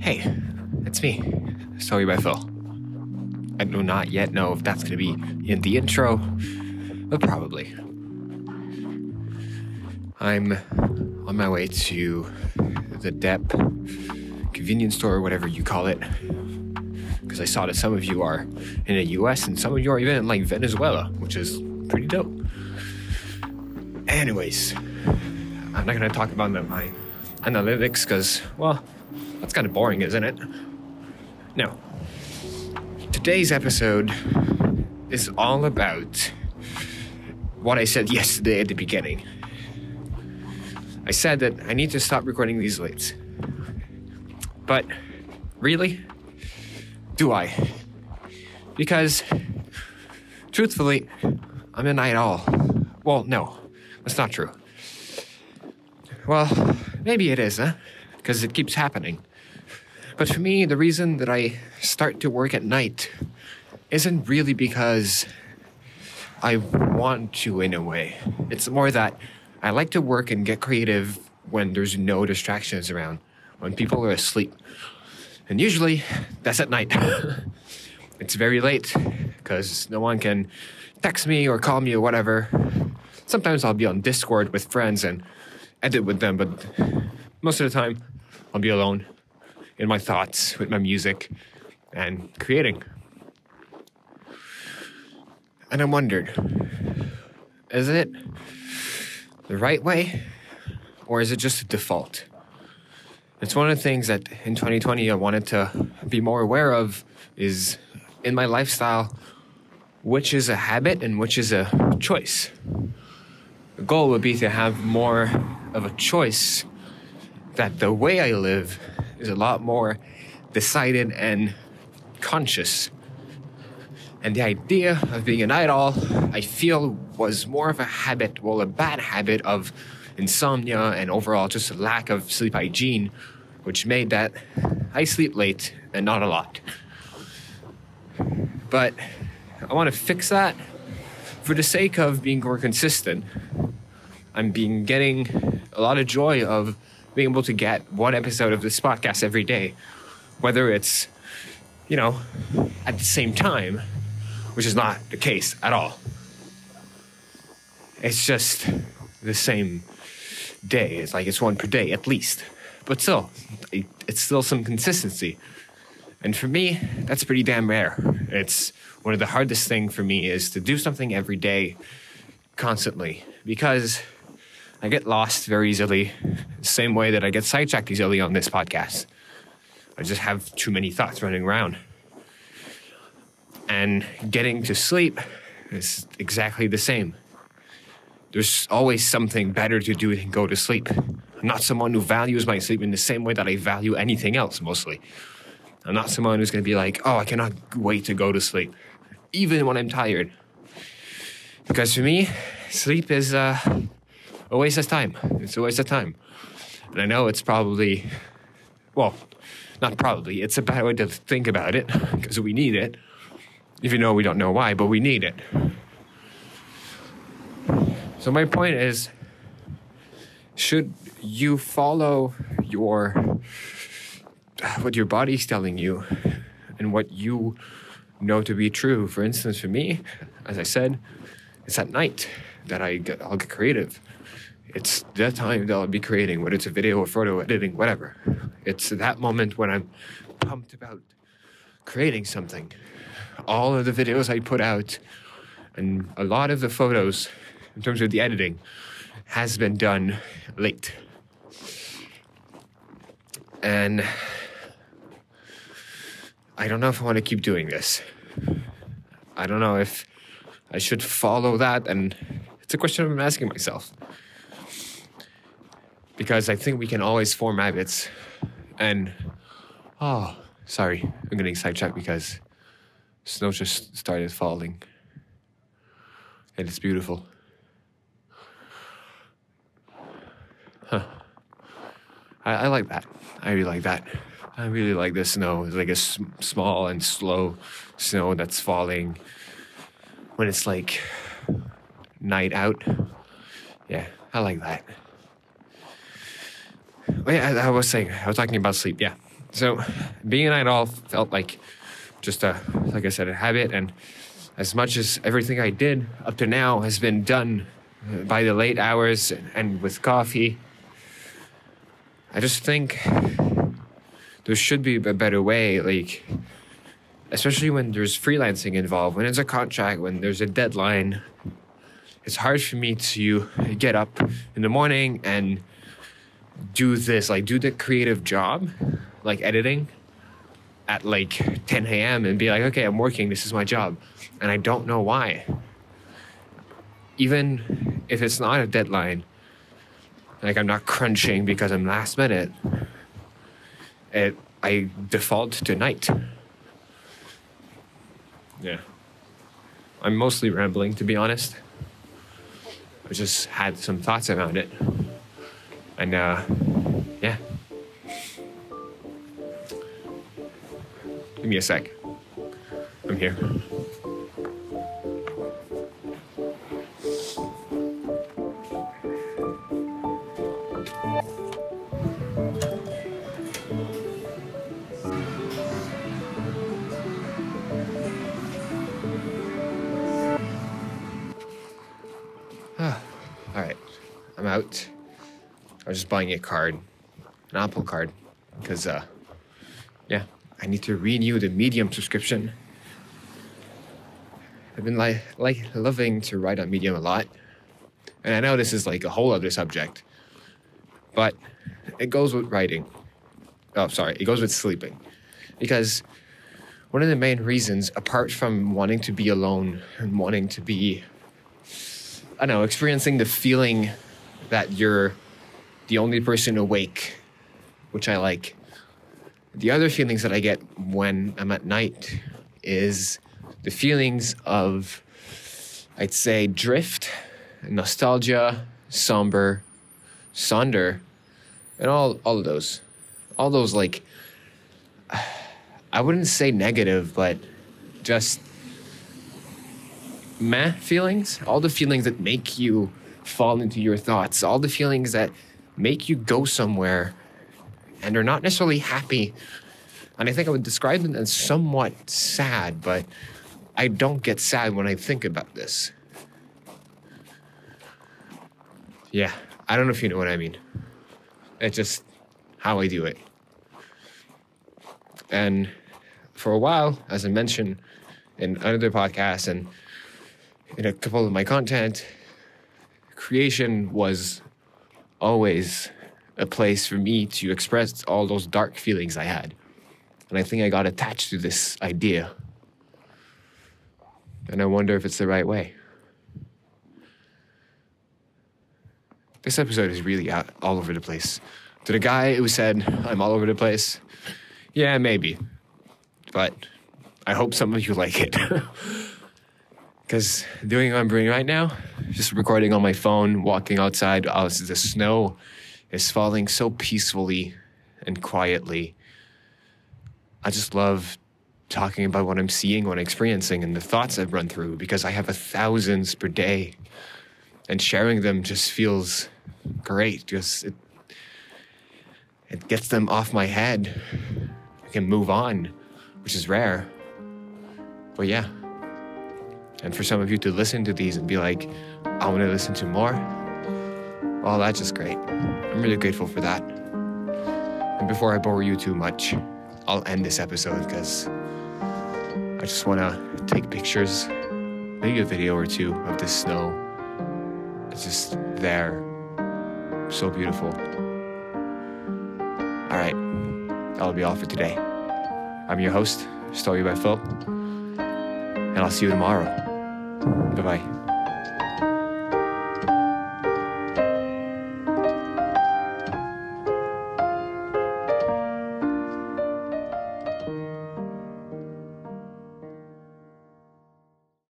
Hey, it's me. Story by Phil. I do not yet know if that's going to be in the intro, but probably. I'm on my way to the DEP convenience store, or whatever you call it, because I saw that some of you are in the US and some of you are even in like Venezuela, which is pretty dope. Anyways, I'm not going to talk about my analytics because, well, that's kind of boring, isn't it? No. Today's episode is all about what I said yesterday at the beginning. I said that I need to stop recording these late. But really? Do I? Because, truthfully, I'm a night owl. Well, no, that's not true. Well, maybe it is, huh? Because it keeps happening. But for me, the reason that I start to work at night isn't really because I want to, in a way. It's more that I like to work and get creative when there's no distractions around, when people are asleep. And usually that's at night. it's very late because no one can text me or call me or whatever. Sometimes I'll be on Discord with friends and edit with them, but most of the time I'll be alone in my thoughts with my music and creating. And I wondered is it the right way or is it just a default? It's one of the things that in 2020 I wanted to be more aware of is in my lifestyle which is a habit and which is a choice. The goal would be to have more of a choice that the way I live is a lot more decided and conscious. And the idea of being an idol, I feel, was more of a habit, well, a bad habit of insomnia and overall just a lack of sleep hygiene, which made that I sleep late and not a lot. But I want to fix that for the sake of being more consistent. I'm being getting a lot of joy of being able to get one episode of this podcast every day, whether it's, you know, at the same time, which is not the case at all. It's just the same day. It's like it's one per day at least. But still, it's still some consistency. And for me, that's pretty damn rare. It's one of the hardest thing for me is to do something every day constantly because I get lost very easily, same way that I get sidetracked easily on this podcast. I just have too many thoughts running around. And getting to sleep is exactly the same. There's always something better to do than go to sleep. Not someone who values my sleep in the same way that I value anything else, mostly. I'm not someone who's going to be like, oh, I cannot wait to go to sleep, even when I'm tired. Because for me, sleep is uh, a waste of time. It's a waste of time. And I know it's probably, well, not probably, it's a bad way to think about it because we need it, even though we don't know why, but we need it. So, my point is should you follow your what your body's telling you and what you know to be true? For instance, for me, as I said, it's at night that I get, I'll get creative it's that time that I'll be creating, whether it's a video or photo editing, whatever. It's that moment when I'm pumped about creating something. All of the videos I put out and a lot of the photos, in terms of the editing, has been done late. And I don't know if I want to keep doing this. I don't know if I should follow that, and it's a question I'm asking myself because I think we can always form habits. And oh, sorry, I'm getting sidetracked because snow just started falling, and it's beautiful. I, I like that. I really like that. I really like the snow. It's like a s- small and slow snow that's falling when it's like night out. Yeah, I like that. Oh, Wait, I, I was saying, I was talking about sleep. Yeah. So being a night owl felt like just a, like I said, a habit. And as much as everything I did up to now has been done by the late hours and with coffee, I just think there should be a better way. Like, especially when there's freelancing involved, when it's a contract, when there's a deadline. It's hard for me to get up in the morning and do this, like do the creative job, like editing, at like 10 a.m. and be like, okay, I'm working, this is my job. And I don't know why. Even if it's not a deadline, like I'm not crunching because I'm last minute, it, I default to night. Yeah. I'm mostly rambling, to be honest. I just had some thoughts around it. And uh, yeah. Give me a sec. I'm here. Out. I was just buying a card, an Apple card, because, uh, yeah, I need to renew the Medium subscription. I've been like, like loving to write on Medium a lot, and I know this is like a whole other subject, but it goes with writing. Oh, sorry, it goes with sleeping, because one of the main reasons, apart from wanting to be alone and wanting to be I don't know, experiencing the feeling that you're the only person awake, which I like. The other feelings that I get when I'm at night is the feelings of, I'd say, drift, nostalgia, somber, sonder, and all, all of those. All those, like, I wouldn't say negative, but just meh feelings, all the feelings that make you fall into your thoughts, all the feelings that make you go somewhere and are not necessarily happy. And I think I would describe them as somewhat sad, but I don't get sad when I think about this. Yeah, I don't know if you know what I mean. It's just how I do it. And for a while, as I mentioned in another podcast and in a couple of my content, creation was always a place for me to express all those dark feelings I had. And I think I got attached to this idea. And I wonder if it's the right way. This episode is really out, all over the place. To the guy who said, I'm all over the place, yeah, maybe. But I hope some of you like it. Because doing what I'm doing right now, just recording on my phone, walking outside, oh, the snow is falling so peacefully and quietly. I just love talking about what I'm seeing, what I'm experiencing, and the thoughts I've run through because I have a thousands per day. And sharing them just feels great. Just it, it gets them off my head. I can move on, which is rare. But yeah. And for some of you to listen to these and be like, I want to listen to more, well, that's just great. I'm really grateful for that. And before I bore you too much, I'll end this episode because I just want to take pictures, maybe a video or two of this snow. It's just there. So beautiful. All right, that'll be all for today. I'm your host, Story by Phil, and I'll see you tomorrow. Bye bye.